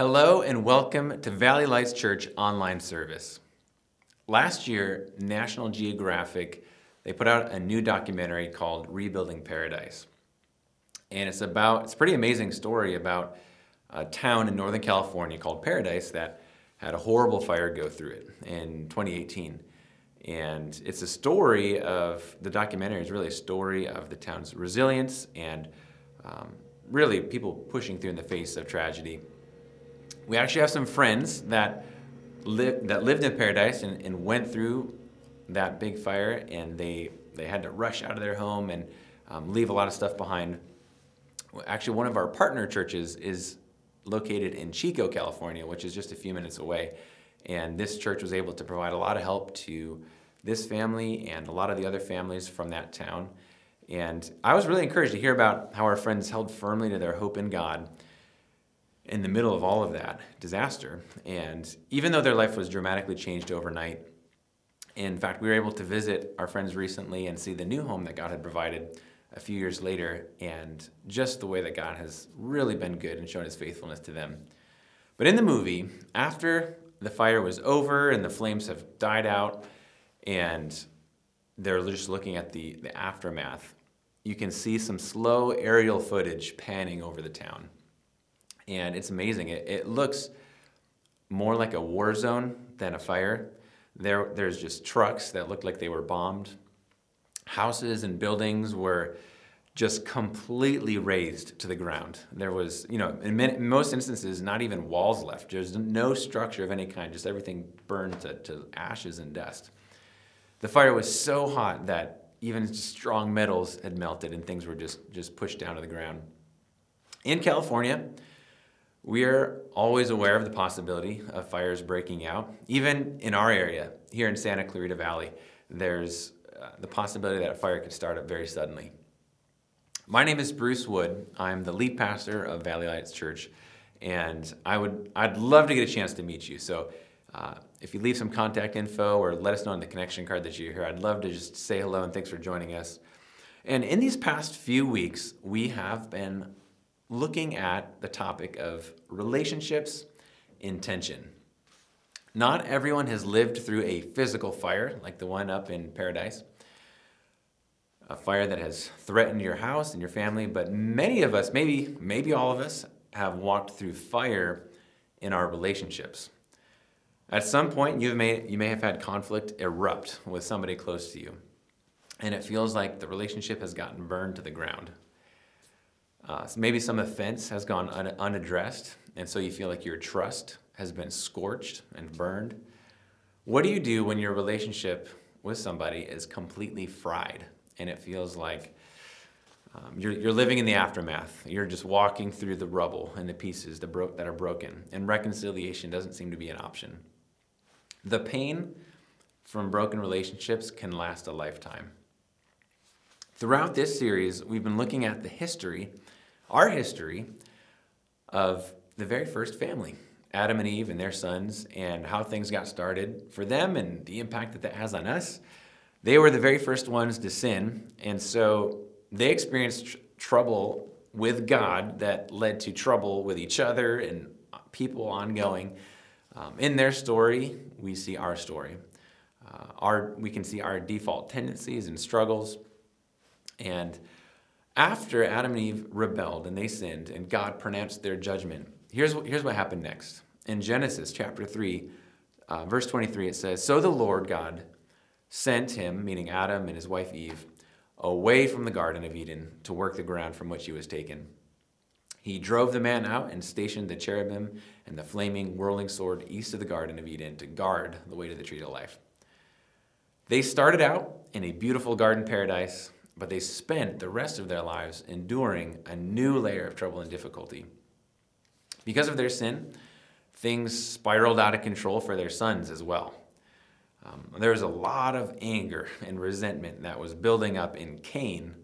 Hello and welcome to Valley Lights Church online service. Last year, National Geographic they put out a new documentary called Rebuilding Paradise. And it's about it's a pretty amazing story about a town in Northern California called Paradise that had a horrible fire go through it in 2018. And it's a story of the documentary is really a story of the town's resilience and um, really people pushing through in the face of tragedy. We actually have some friends that lived that lived in Paradise and, and went through that big fire, and they they had to rush out of their home and um, leave a lot of stuff behind. Actually, one of our partner churches is located in Chico, California, which is just a few minutes away. And this church was able to provide a lot of help to this family and a lot of the other families from that town. And I was really encouraged to hear about how our friends held firmly to their hope in God in the middle of all of that disaster. And even though their life was dramatically changed overnight, in fact, we were able to visit our friends recently and see the new home that God had provided a few years later, and just the way that God has really been good and shown his faithfulness to them. But in the movie, after the fire was over and the flames have died out, and they're just looking at the, the aftermath, you can see some slow aerial footage panning over the town. And it's amazing. It, it looks more like a war zone than a fire. There, there's just trucks that looked like they were bombed houses and buildings were just completely razed to the ground. There was, you know, in, in, most instances, not even walls left. There's no structure of any kind, just everything burned to, to ashes and dust. The fire was so hot that even strong metals had melted and things were just, just pushed down to the ground. In California, we are always aware of the possibility of fires breaking out. Even in our area, here in Santa Clarita Valley, there's the possibility that a fire could start up very suddenly. My name is Bruce Wood. I'm the lead pastor of Valley Lights Church, and I would I'd love to get a chance to meet you. So. Uh, if you leave some contact info or let us know on the connection card that you're here, I'd love to just say hello and thanks for joining us. And in these past few weeks, we have been looking at the topic of relationships in tension. Not everyone has lived through a physical fire like the one up in Paradise, a fire that has threatened your house and your family, but many of us, maybe, maybe all of us, have walked through fire in our relationships. At some point, you may, you may have had conflict erupt with somebody close to you, and it feels like the relationship has gotten burned to the ground. Uh, maybe some offense has gone un- unaddressed, and so you feel like your trust has been scorched and burned. What do you do when your relationship with somebody is completely fried and it feels like um, you're, you're living in the aftermath. You're just walking through the rubble and the pieces that, bro- that are broken, and reconciliation doesn't seem to be an option. The pain from broken relationships can last a lifetime. Throughout this series, we've been looking at the history, our history, of the very first family, Adam and Eve and their sons, and how things got started for them and the impact that that has on us they were the very first ones to sin, and so they experienced tr- trouble with God that led to trouble with each other and people ongoing. Um, in their story, we see our story. Uh, our, we can see our default tendencies and struggles. And after Adam and Eve rebelled and they sinned and God pronounced their judgment, here's what, here's what happened next. In Genesis chapter 3, uh, verse 23, it says, So the Lord God sent him, meaning Adam and his wife Eve, away from the Garden of Eden to work the ground from which he was taken. He drove the man out and stationed the cherubim and the flaming, whirling sword east of the Garden of Eden to guard the way to the tree of life. They started out in a beautiful garden paradise, but they spent the rest of their lives enduring a new layer of trouble and difficulty. Because of their sin, things spiraled out of control for their sons as well. Um, there was a lot of anger and resentment that was building up in Cain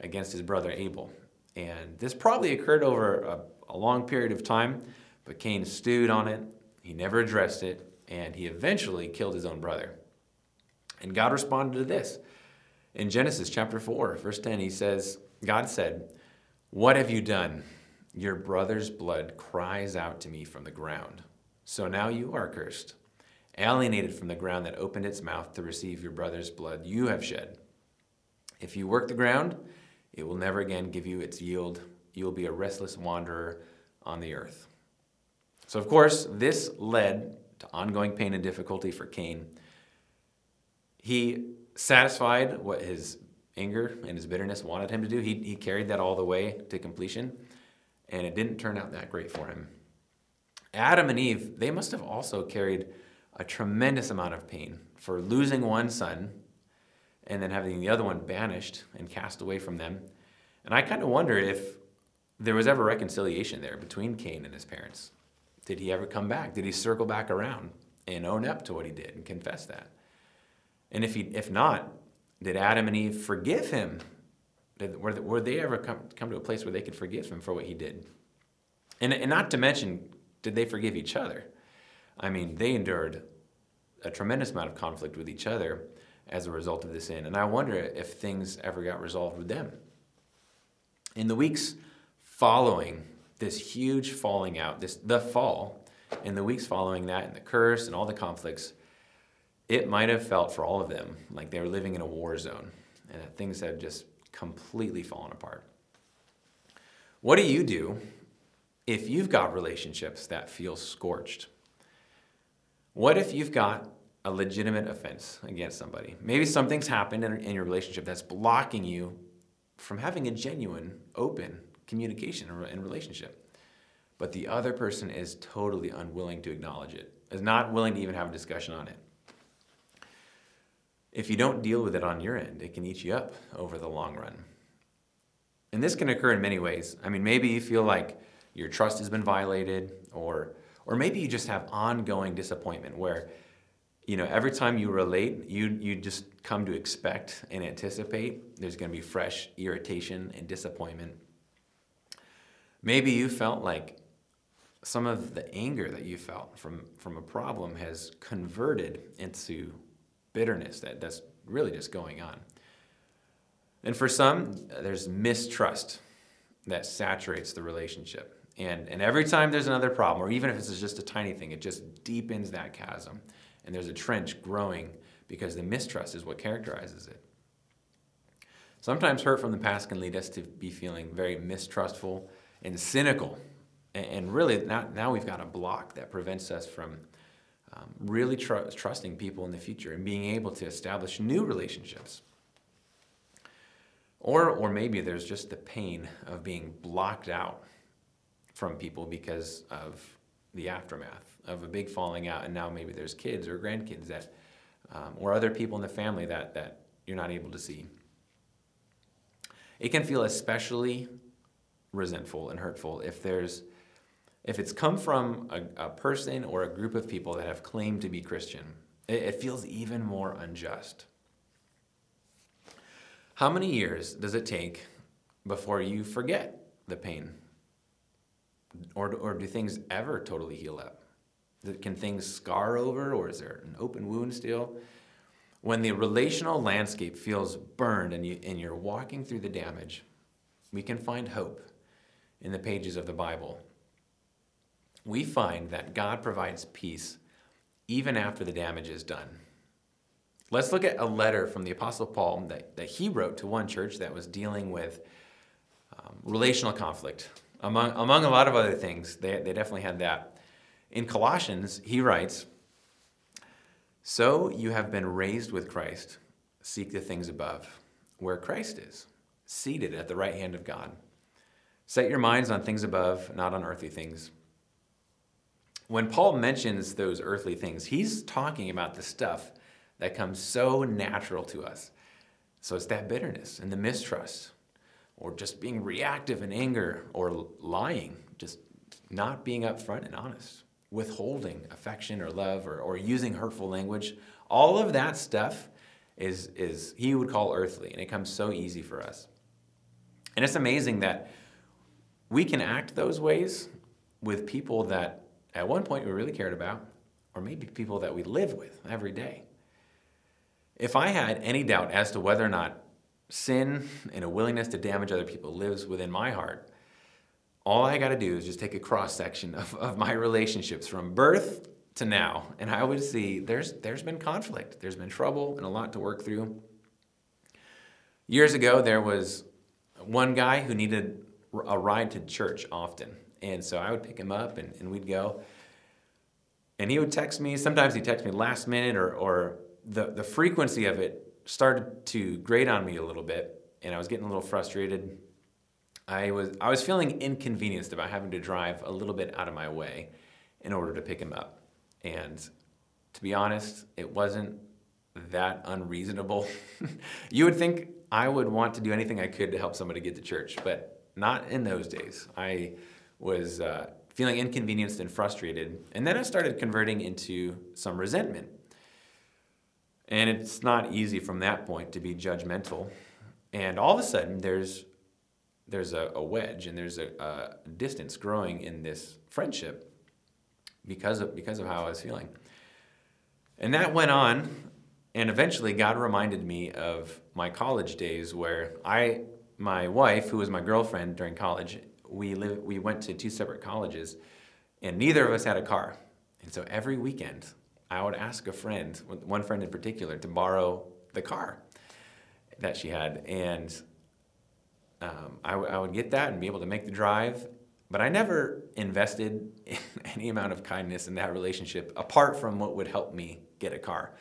against his brother Abel. And this probably occurred over a, a long period of time, but Cain stewed on it. He never addressed it, and he eventually killed his own brother. And God responded to this. In Genesis chapter 4, verse 10, he says, God said, What have you done? Your brother's blood cries out to me from the ground. So now you are cursed, alienated from the ground that opened its mouth to receive your brother's blood you have shed. If you work the ground, it will never again give you its yield. You will be a restless wanderer on the earth. So, of course, this led to ongoing pain and difficulty for Cain. He satisfied what his anger and his bitterness wanted him to do. He, he carried that all the way to completion, and it didn't turn out that great for him. Adam and Eve, they must have also carried a tremendous amount of pain for losing one son and then having the other one banished and cast away from them. And I kind of wonder if there was ever reconciliation there between Cain and his parents. Did he ever come back? Did he circle back around and own up to what he did and confess that? And if, he, if not, did Adam and Eve forgive him? Did, were, were they ever come, come to a place where they could forgive him for what he did? And, and not to mention, did they forgive each other? I mean, they endured a tremendous amount of conflict with each other as a result of this sin. And I wonder if things ever got resolved with them. In the weeks following this huge falling out, this the fall, in the weeks following that, and the curse and all the conflicts, it might have felt for all of them like they were living in a war zone and that things had just completely fallen apart. What do you do if you've got relationships that feel scorched? What if you've got a legitimate offense against somebody. Maybe something's happened in, in your relationship that's blocking you from having a genuine, open communication and relationship. But the other person is totally unwilling to acknowledge it, is not willing to even have a discussion on it. If you don't deal with it on your end, it can eat you up over the long run. And this can occur in many ways. I mean, maybe you feel like your trust has been violated, or, or maybe you just have ongoing disappointment where you know, every time you relate, you, you just come to expect and anticipate there's going to be fresh irritation and disappointment. Maybe you felt like some of the anger that you felt from, from a problem has converted into bitterness that, that's really just going on. And for some, there's mistrust that saturates the relationship. And, and every time there's another problem, or even if it's just a tiny thing, it just deepens that chasm and there's a trench growing because the mistrust is what characterizes it. Sometimes hurt from the past can lead us to be feeling very mistrustful and cynical. And really, now, now we've got a block that prevents us from um, really tr- trusting people in the future and being able to establish new relationships. Or, or maybe there's just the pain of being blocked out from people because of the aftermath of a big falling out, and now maybe there's kids or grandkids that, um, or other people in the family that, that you're not able to see. It can feel especially resentful and hurtful if there's if it's come from a, a person or a group of people that have claimed to be Christian. It, it feels even more unjust. How many years does it take before you forget the pain or, or do things ever totally heal up? Can things scar over, or is there an open wound still? When the relational landscape feels burned and, you, and you're walking through the damage, we can find hope in the pages of the Bible. We find that God provides peace even after the damage is done. Let's look at a letter from the Apostle Paul that, that he wrote to one church that was dealing with um, relational conflict among, among a lot of other things, they, they definitely had that. In Colossians, he writes, So you have been raised with Christ. Seek the things above, where Christ is, seated at the right hand of God. Set your minds on things above, not on earthly things. When Paul mentions those earthly things, he's talking about the stuff that comes so natural to us. So it's that bitterness and the mistrust, or just being reactive in anger or lying, just not being upfront and honest, withholding affection or love or, or using hurtful language. All of that stuff is, is he would call earthly, and it comes so easy for us. And it's amazing that we can act those ways with people that at one point we really cared about, or maybe people that we live with every day. If I had any doubt as to whether or not sin and a willingness to damage other people lives within my heart, all I got to do is just take a cross section of, of my relationships from birth to now. And I would see there's, there's been conflict, there's been trouble, and a lot to work through. Years ago, there was one guy who needed a ride to church often. And so I would pick him up and, and we'd go. And he would text me. Sometimes he'd text me last minute, or, or the, the frequency of it started to grate on me a little bit. And I was getting a little frustrated. I was, I was feeling inconvenienced about having to drive a little bit out of my way in order to pick him up. And to be honest, it wasn't that unreasonable. you would think I would want to do anything I could to help somebody get to church, but not in those days. I was uh, feeling inconvenienced and frustrated. And then I started converting into some resentment. And it's not easy from that point to be judgmental. And all of a sudden, there's there's a, a wedge and there's a, a, distance growing in this friendship because of because of how I was feeling. And that went on, and eventually God reminded me of my college days where I my wife, who was my girlfriend during college, we live, we went to two separate colleges, and neither of us had a car. And so every weekend, I would ask a friend, one friend in particular, to borrow the car that she had, and um, I, w- I would get that and be able to make the drive. But I never invested in any amount of kindness in that relationship apart from what would help me get a car.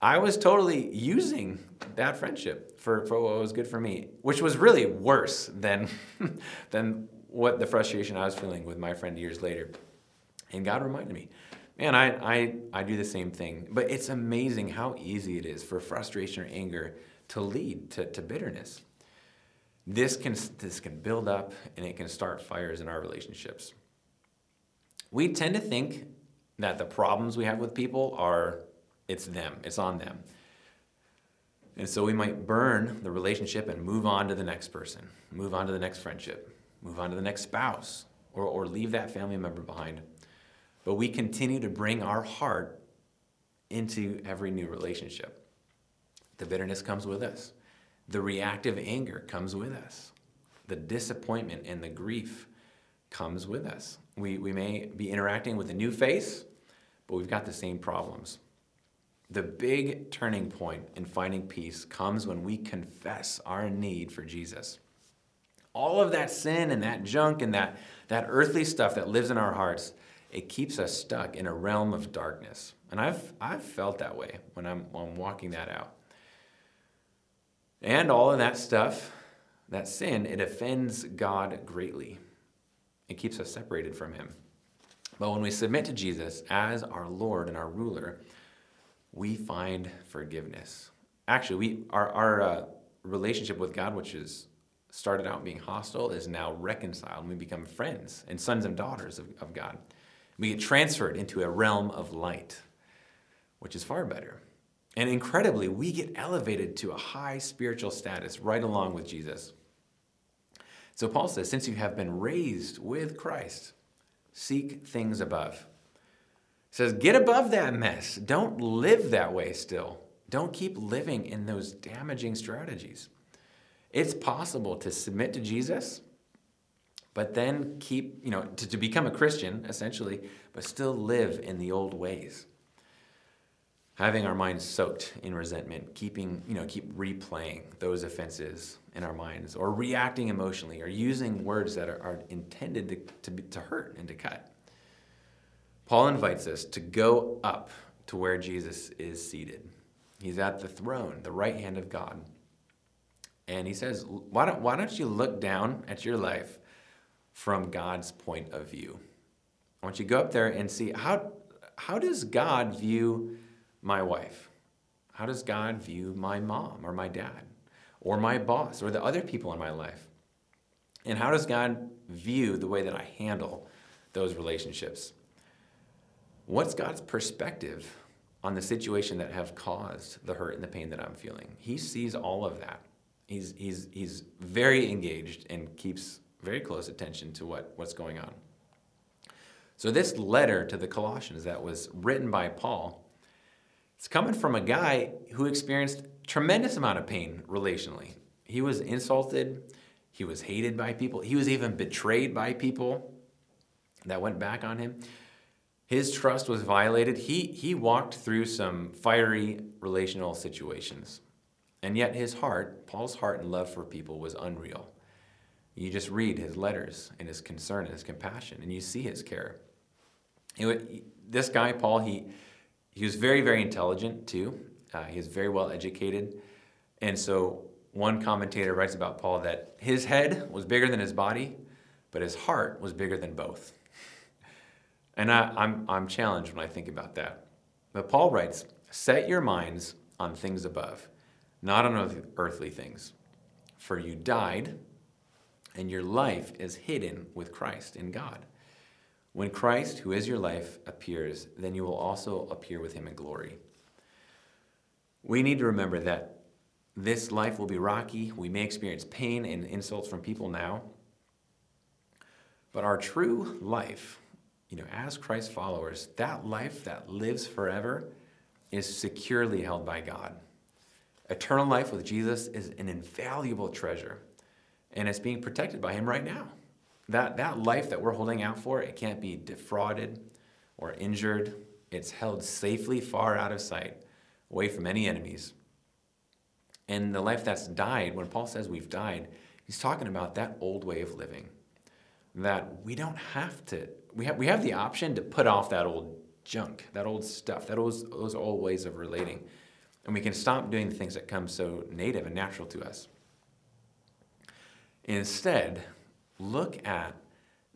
I was totally using that friendship for, for what was good for me, which was really worse than, than what the frustration I was feeling with my friend years later. And God reminded me, man, I, I, I do the same thing. But it's amazing how easy it is for frustration or anger to lead to, to bitterness. This can, this can build up and it can start fires in our relationships. We tend to think that the problems we have with people are it's them, it's on them. And so we might burn the relationship and move on to the next person, move on to the next friendship, move on to the next spouse, or, or leave that family member behind. But we continue to bring our heart into every new relationship. The bitterness comes with us, the reactive anger comes with us, the disappointment and the grief comes with us. We, we may be interacting with a new face, but we've got the same problems. The big turning point in finding peace comes when we confess our need for Jesus. All of that sin and that junk and that, that earthly stuff that lives in our hearts, it keeps us stuck in a realm of darkness. And I've, I've felt that way when I'm, when I'm walking that out. And all of that stuff, that sin, it offends God greatly. It keeps us separated from Him. But when we submit to Jesus as our Lord and our ruler, we find forgiveness. Actually, we our, our uh, relationship with God, which is started out being hostile, is now reconciled, and we become friends and sons and daughters of, of God. We get transferred into a realm of light, which is far better. And incredibly, we get elevated to a high spiritual status right along with Jesus. So Paul says, since you have been raised with Christ, seek things above says, get above that mess. Don't live that way still. Don't keep living in those damaging strategies. It's possible to submit to Jesus, but then keep, you know, to, to become a Christian, essentially, but still live in the old ways. Having our minds soaked in resentment, keeping, you know, keep replaying those offenses in our minds, or reacting emotionally, or using words that are, are intended to, to, be, to hurt and to cut. Paul invites us to go up to where Jesus is seated. He's at the throne, the right hand of God. And he says, why don't, why don't you look down at your life from God's point of view? I want you to go up there and see how, how does God view my wife? How does God view my mom or my dad or my boss or the other people in my life? And how does God view the way that I handle those relationships? What's God's perspective on the situation that have caused the hurt and the pain that I'm feeling? He sees all of that. He's, he's, he's very engaged and keeps very close attention to what, what's going on. So, this letter to the Colossians that was written by Paul, it's coming from a guy who experienced tremendous amount of pain relationally. He was insulted, He was hated by people. He was even betrayed by people that went back on him. His trust was violated. He, he walked through some fiery relational situations. And yet, his heart, Paul's heart and love for people, was unreal. You just read his letters and his concern and his compassion, and you see his care. this guy, Paul, he, he was very, very intelligent too. Uh, he was very well educated. And so, one commentator writes about Paul that his head was bigger than his body, but his heart was bigger than both. And I, I'm, I'm challenged when I think about that. But Paul writes, Set your minds on things above, not on earthly things. For you died, and your life is hidden with Christ in God. When Christ, who is your life, appears, then you will also appear with him in glory. We need to remember that this life will be rocky. We may experience pain and insults from people now. But our true life you know, as Christ followers, that life that lives forever is securely held by God. Eternal life with Jesus is an invaluable treasure, and it's being protected by Him right now. That, that life that we're holding out for, it can't be defrauded or injured. It's held safely far out of sight, away from any enemies. And the life that's died, when Paul says we've died, he's talking about that old way of living. That we don't have to we have we have the option to put off that old junk, that old stuff, that those those old ways of relating, and we can stop doing the things that come so native and natural to us. Instead, look at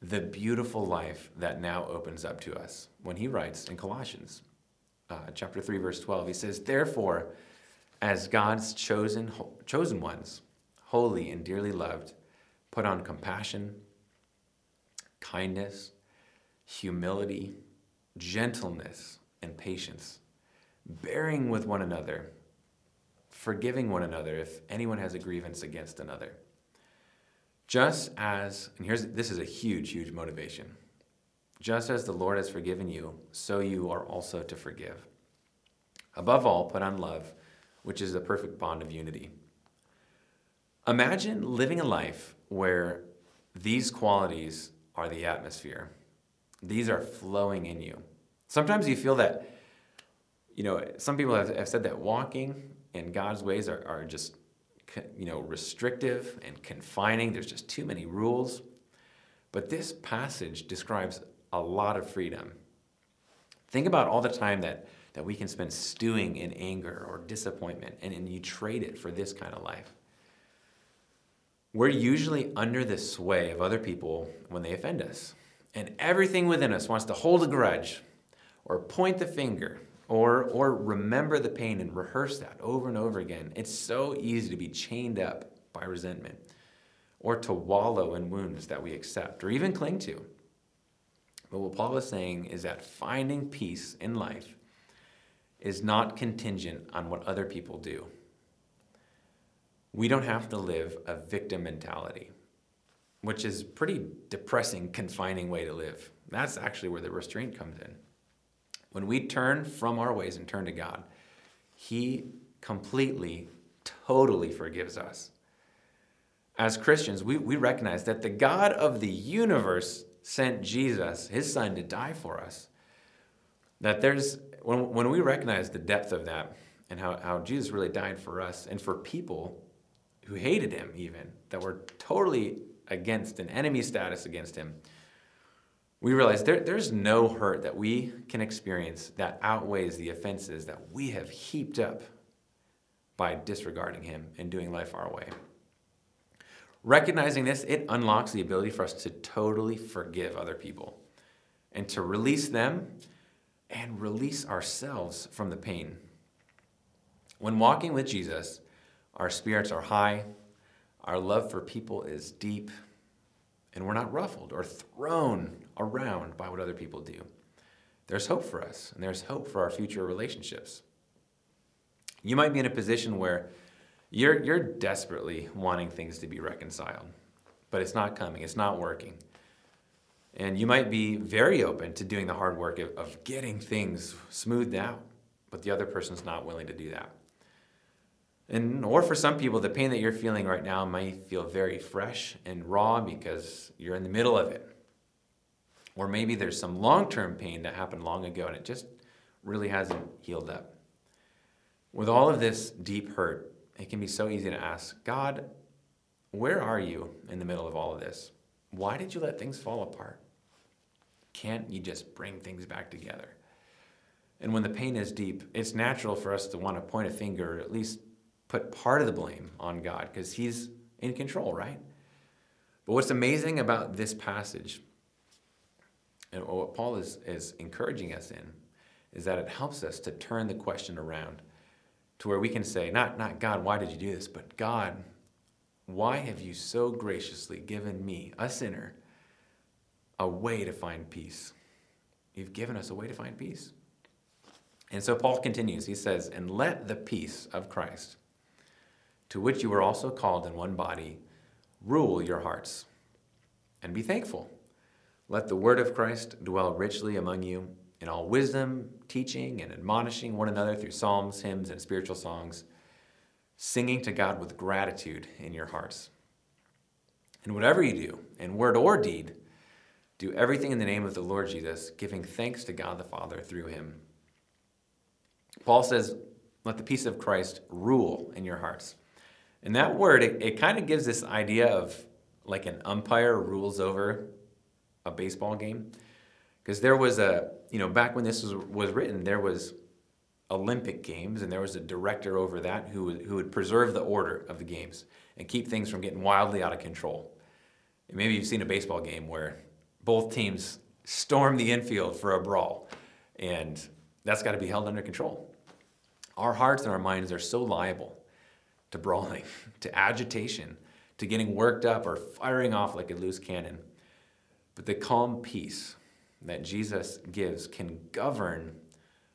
the beautiful life that now opens up to us when he writes in Colossians uh, chapter 3 verse 12 he says therefore as God's chosen chosen ones holy and dearly loved put on compassion kindness humility, gentleness, and patience, bearing with one another, forgiving one another if anyone has a grievance against another. Just as, and here's this is a huge, huge motivation. Just as the Lord has forgiven you, so you are also to forgive. Above all, put on love, which is the perfect bond of unity. Imagine living a life where these qualities are the atmosphere these are flowing in you. Sometimes you feel that, you know, some people have, have said that walking in God's ways are, are just, you know, restrictive and confining. There's just too many rules. But this passage describes a lot of freedom. Think about all the time that, that we can spend stewing in anger or disappointment, and, and you trade it for this kind of life. We're usually under the sway of other people when they offend us and everything within us wants to hold a grudge or point the finger or, or remember the pain and rehearse that over and over again. It's so easy to be chained up by resentment or to wallow in wounds that we accept or even cling to. But what Paul is saying is that finding peace in life is not contingent on what other people do. We don't have to live a victim mentality which is pretty depressing, confining way to live. That's actually where the restraint comes in. When we turn from our ways and turn to God, He completely, totally forgives us. As Christians, we, we recognize that the God of the universe sent Jesus, His Son, to die for us. That there's, when, when we recognize the depth of that and how, how Jesus really died for us and for people who hated Him, even, that were totally against an enemy status against him, we realize there, there's no hurt that we can experience that outweighs the offenses that we have heaped up by disregarding him and doing life our way. Recognizing this, it unlocks the ability for us to totally forgive other people and to release them and release ourselves from the pain. When walking with Jesus, our spirits are high, our love for people is deep, and we're not ruffled or thrown around by what other people do. There's hope for us, and there's hope for our future relationships. You might be in a position where you're, you're desperately wanting things to be reconciled, but it's not coming, it's not working. And you might be very open to doing the hard work of, of getting things smoothed out, but the other person's not willing to do that. And or for some people, the pain that you're feeling right now might feel very fresh and raw because you're in the middle of it. Or maybe there's some long-term pain that happened long ago and it just really hasn't healed up. With all of this deep hurt, it can be so easy to ask, God, where are you in the middle of all of this? Why did you let things fall apart? Can't you just bring things back together? And when the pain is deep, it's natural for us to want to point a finger, or at least put part of the blame on God, because He's in control, right? But what's amazing about this passage, and what Paul is, is encouraging us in, is that it helps us to turn the question around to where we can say, not, not God, why did you do this, but God, why have you so graciously given me, a sinner, a way to find peace? You've given us a way to find peace. And so Paul continues. He says, And let the peace of Christ, to which you were also called in one body, rule your hearts. And be thankful. Let the word of Christ dwell richly among you in all wisdom, teaching and admonishing one another through psalms, hymns, and spiritual songs, singing to God with gratitude in your hearts. And whatever you do, in word or deed, do everything in the name of the Lord Jesus, giving thanks to God the Father through him. Paul says, Let the peace of Christ rule in your hearts. And that word, it, it kind of gives this idea of like an umpire rules over a baseball game. Because there was a, you know, back when this was, was written, there was Olympic Games, and there was a director over that who who would preserve the order of the games and keep things from getting wildly out of control. Maybe you've seen a baseball game where both teams storm the infield for a brawl, and that's got to be held under control. Our hearts and our minds are so liable to brawling, to agitation, to getting worked up or firing off like a loose cannon. But the calm peace that Jesus gives can govern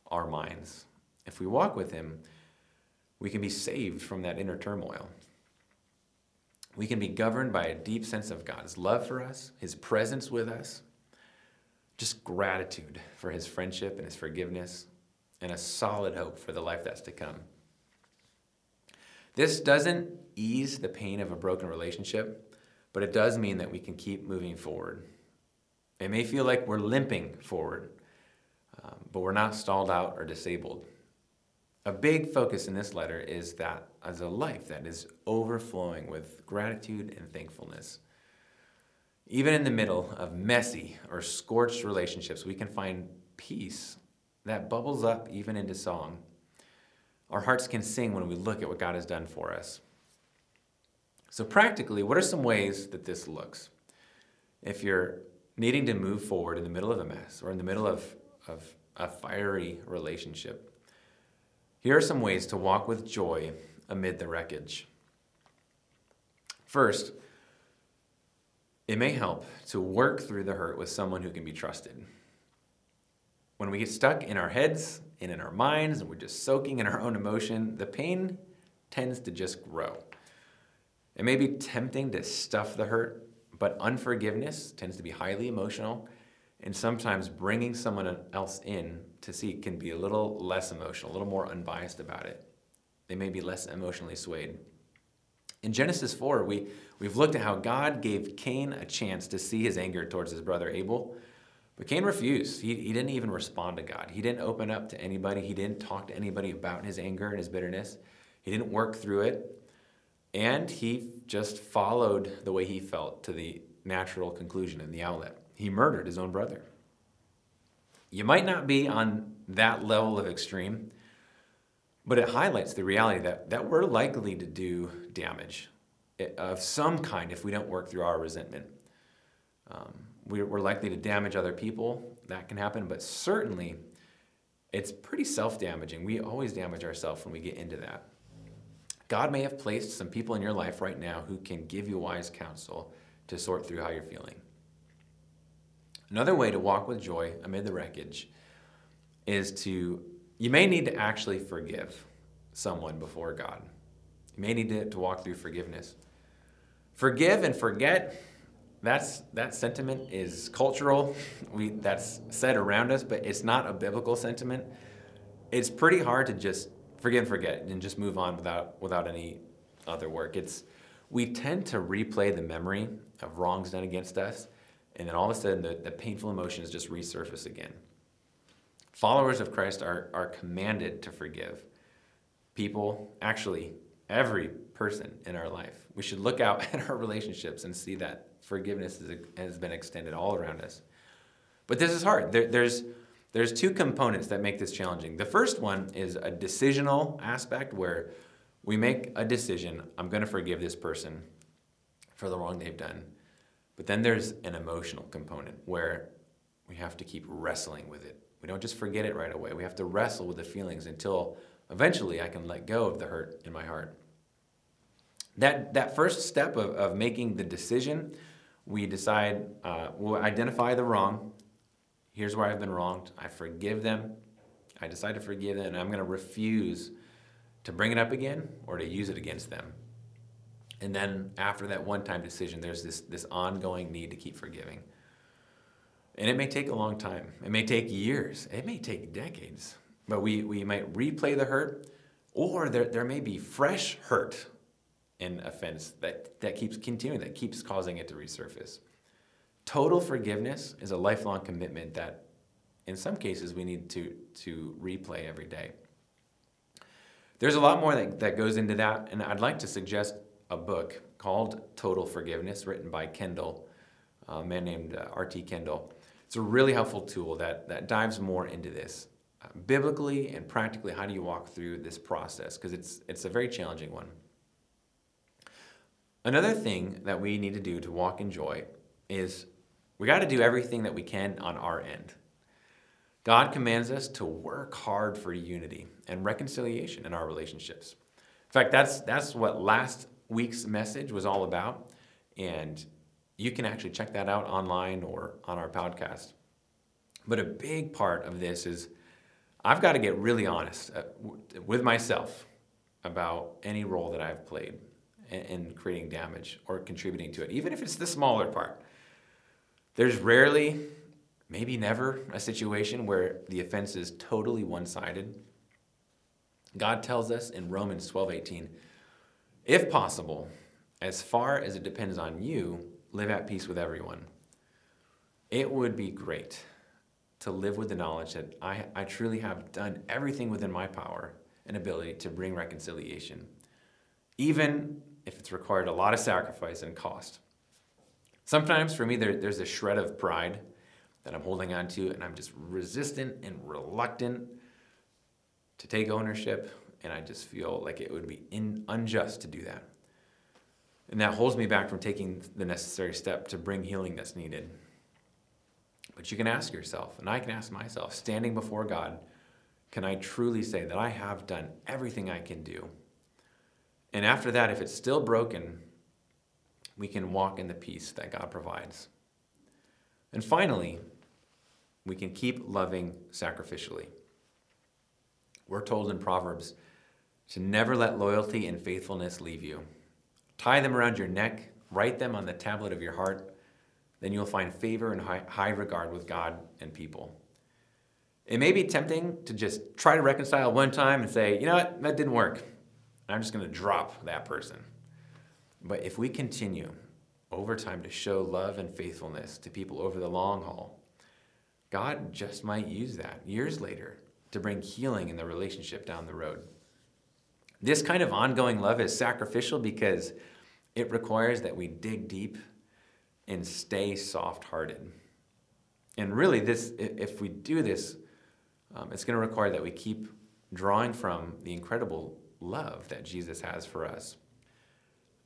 our minds. If we walk with Him, we can be saved from that inner turmoil. We can be governed by a deep sense of God's love for us, His presence with us, just gratitude for His friendship and His forgiveness, and a solid hope for the life that's to come. This doesn't ease the pain of a broken relationship, but it does mean that we can keep moving forward it may feel like we're limping forward, um, but we're not stalled out or disabled. A big focus in this letter is that as a life that is overflowing with gratitude and thankfulness. Even in the middle of messy or scorched relationships, we can find peace that bubbles up even into song. Our hearts can sing when we look at what God has done for us. So, practically, what are some ways that this looks? If you're needing to move forward in the middle of a mess or in the middle of, of a fiery relationship, here are some ways to walk with joy amid the wreckage. First, it may help to work through the hurt with someone who can be trusted. When we get stuck in our heads and in our minds and we're just soaking in our own emotion, the pain tends to just grow. It may be tempting to stuff the hurt but unforgiveness tends to be highly emotional, and sometimes bringing someone else in to see can be a little less emotional, a little more unbiased about it. They may be less emotionally swayed. In Genesis 4, we, we've looked at how God gave Cain a chance to see his anger towards his brother Abel, but Cain refused. He, he didn't even respond to God. He didn't open up to anybody. He didn't talk to anybody about his anger and his bitterness. He didn't work through it. And he just followed the way he felt to the natural conclusion and the outlet. He murdered his own brother. You might not be on that level of extreme, but it highlights the reality that, that we're likely to do damage of some kind if we don't work through our resentment. Um, we're likely to damage other people. That can happen, but certainly it's pretty self damaging. We always damage ourselves when we get into that. God may have placed some people in your life right now who can give you wise counsel to sort through how you're feeling. Another way to walk with joy amid the wreckage is to, you may need to actually forgive someone before God. You may need to, to walk through forgiveness. Forgive and forget, that's, that sentiment is cultural. We, that's said around us, but it's not a biblical sentiment. It's pretty hard to just forget and forget and just move on without without any other work. It's we tend to replay the memory of wrongs done against us, and then all of a sudden the, the painful emotions just resurface again. Followers of Christ are, are commanded to forgive people, actually, every person in our life. We should look out at our relationships and see that forgiveness is, has been extended all around us. But this is hard. There, there's, there's two components that make this challenging. The first one is a decisional aspect where we make a decision I'm going to forgive this person for the wrong they've done. But then there's an emotional component where we have to keep wrestling with it. We don't just forget it right away. We have to wrestle with the feelings until eventually I can let go of the hurt in my heart. That, that first step of, of making the decision, we decide, uh, we'll identify the wrong. Here's where I've been wronged. I forgive them. I decide to forgive them, and I'm going to refuse to bring it up again or to use it against them. And then after that one time decision, there's this, this ongoing need to keep forgiving. And it may take a long time. It may take years. It may take decades. But we, we might replay the hurt, or there, there may be fresh hurt and offense that, that keeps continuing, that keeps causing it to resurface. Total forgiveness is a lifelong commitment that, in some cases, we need to, to replay every day. There's a lot more that, that goes into that, and I'd like to suggest a book called Total Forgiveness, written by Kendall, a man named uh, R.T. Kendall. It's a really helpful tool that, that dives more into this. Uh, biblically and practically, how do you walk through this process? Because it's, it's a very challenging one. Another thing that we need to do to walk in joy is we got to do everything that we can on our end. God commands us to work hard for unity and reconciliation in our relationships. In fact, that's, that's what last week's message was all about. And you can actually check that out online or on our podcast. But a big part of this is I've got to get really honest uh, with myself about any role that I've played in creating damage or contributing to it, even if it's the smaller part. There's rarely, maybe never, a situation where the offense is totally one sided. God tells us in Romans 12 18, if possible, as far as it depends on you, live at peace with everyone. It would be great to live with the knowledge that I, I truly have done everything within my power and ability to bring reconciliation, even if it's required a lot of sacrifice and cost. Sometimes for me, there, there's a shred of pride that I'm holding on to, and I'm just resistant and reluctant to take ownership, and I just feel like it would be in, unjust to do that. And that holds me back from taking the necessary step to bring healing that's needed. But you can ask yourself, and I can ask myself, standing before God, can I truly say that I have done everything I can do and after that, if it's still broken, we can walk in the peace that God provides. And finally, we can keep loving sacrificially. We're told in Proverbs to never let loyalty and faithfulness leave you. Tie them around your neck, write them on the tablet of your heart, then you'll find favor and high, regard with God and people. It may be tempting to just try to reconcile one time and say, you know what, that didn't work. I'm just going to drop that person. But if we continue over time to show love and faithfulness to people over the long haul, God just might use that years later to bring healing in the relationship down the road. This kind of ongoing love is sacrificial because it requires that we dig deep and stay soft hearted. And really, this, if we do this, um, it's going to require that we keep drawing from the incredible love that Jesus has for us.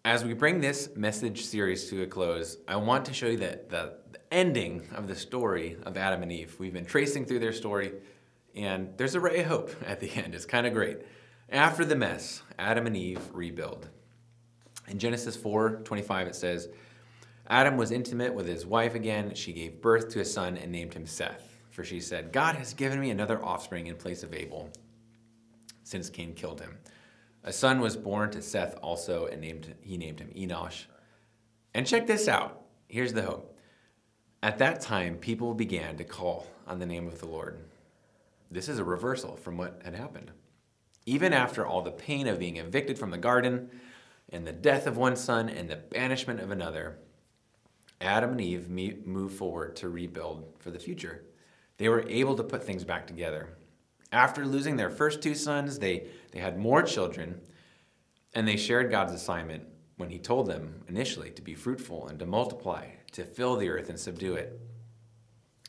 As we bring this message series to a close, I want to show you that the, ending of the story of Adam and Eve. We've been tracing through their story, and there's a ray of hope at the end. It's kind of great. After the mess, Adam and Eve rebuild. In Genesis 4 25, it says, Adam was intimate with his wife again. She gave birth to a son and named him Seth. For she said, God has given me another offspring in place of Abel, since Cain killed him. A son was born to Seth also, and named, he named him Enosh. And check this out. Here's the hope. At that time, people began to call on the name of the Lord. This is a reversal from what had happened. Even after all the pain of being evicted from the garden, and the death of one son, and the banishment of another, Adam and Eve move forward to rebuild for the future. They were able to put things back together. After losing their first two sons, they, they had more children, and they shared God's assignment when He told them initially to be fruitful and to multiply, to fill the earth and subdue it.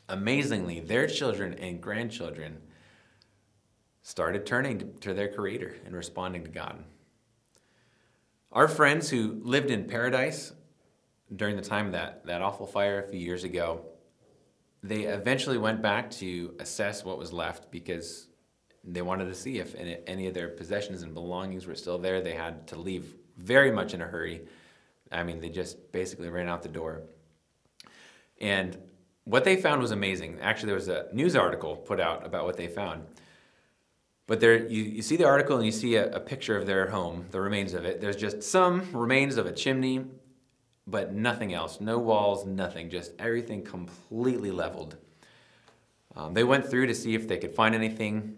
Amazingly, their children and grandchildren started turning to their Creator and responding to God. Our friends who lived in Paradise during the time of that, that awful fire a few years ago, they eventually went back to assess what was left because they wanted to see if any of their possessions and belongings were still there. They had to leave very much in a hurry. I mean, they just basically ran out the door. And what they found was amazing. Actually, there was a news article put out about what they found. But there, you, you see the article and you see a, a picture of their home, the remains of it. There's just some remains of a chimney, but nothing else. No walls, nothing. Just everything completely leveled. Um, they went through to see if they could find anything.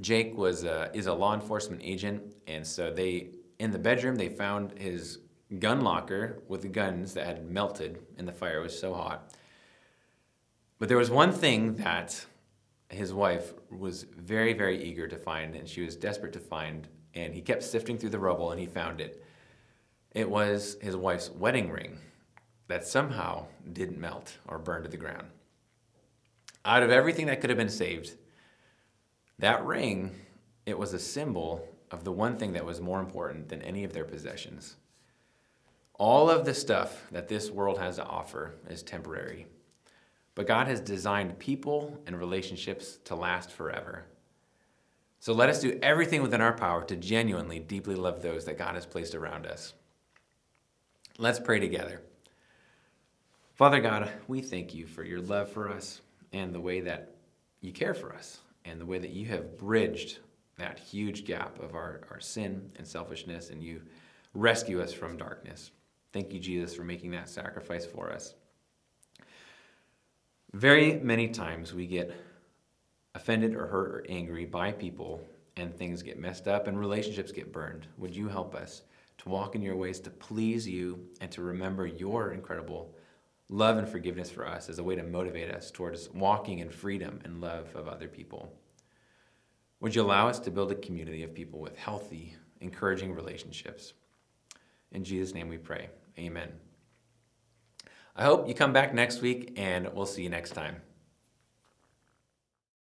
Jake was a, is a law enforcement agent, and so they in the bedroom they found his gun locker with the guns that had melted in the fire. It was so hot. But there was one thing that his wife was very, very eager to find, and she was desperate to find, and he kept sifting through the rubble and he found it. It was his wife's wedding ring that somehow didn't melt or burn to the ground. Out of everything that could have been saved, that ring, it was a symbol of the one thing that was more important than any of their possessions. All of the stuff that this world has to offer is temporary. But God has designed people and relationships to last forever. So let us do everything within our power to genuinely, deeply love those that God has placed around us. Let's pray together. Father God, we thank you for your love for us and the way that you care for us and the way that you have bridged that huge gap of our, our sin and selfishness and you rescue us from darkness. Thank you, Jesus, for making that sacrifice for us. Very many times we get offended or hurt or angry by people and things get messed up and relationships get burned. Would you help us to walk in your ways to please you and to remember your incredible love and forgiveness for us as a way to motivate us towards walking in freedom and love of other people? Would you allow us to build a community of people with healthy, encouraging relationships? In Jesus' name we pray. Amen. I hope you come back next week, and we'll see you next time.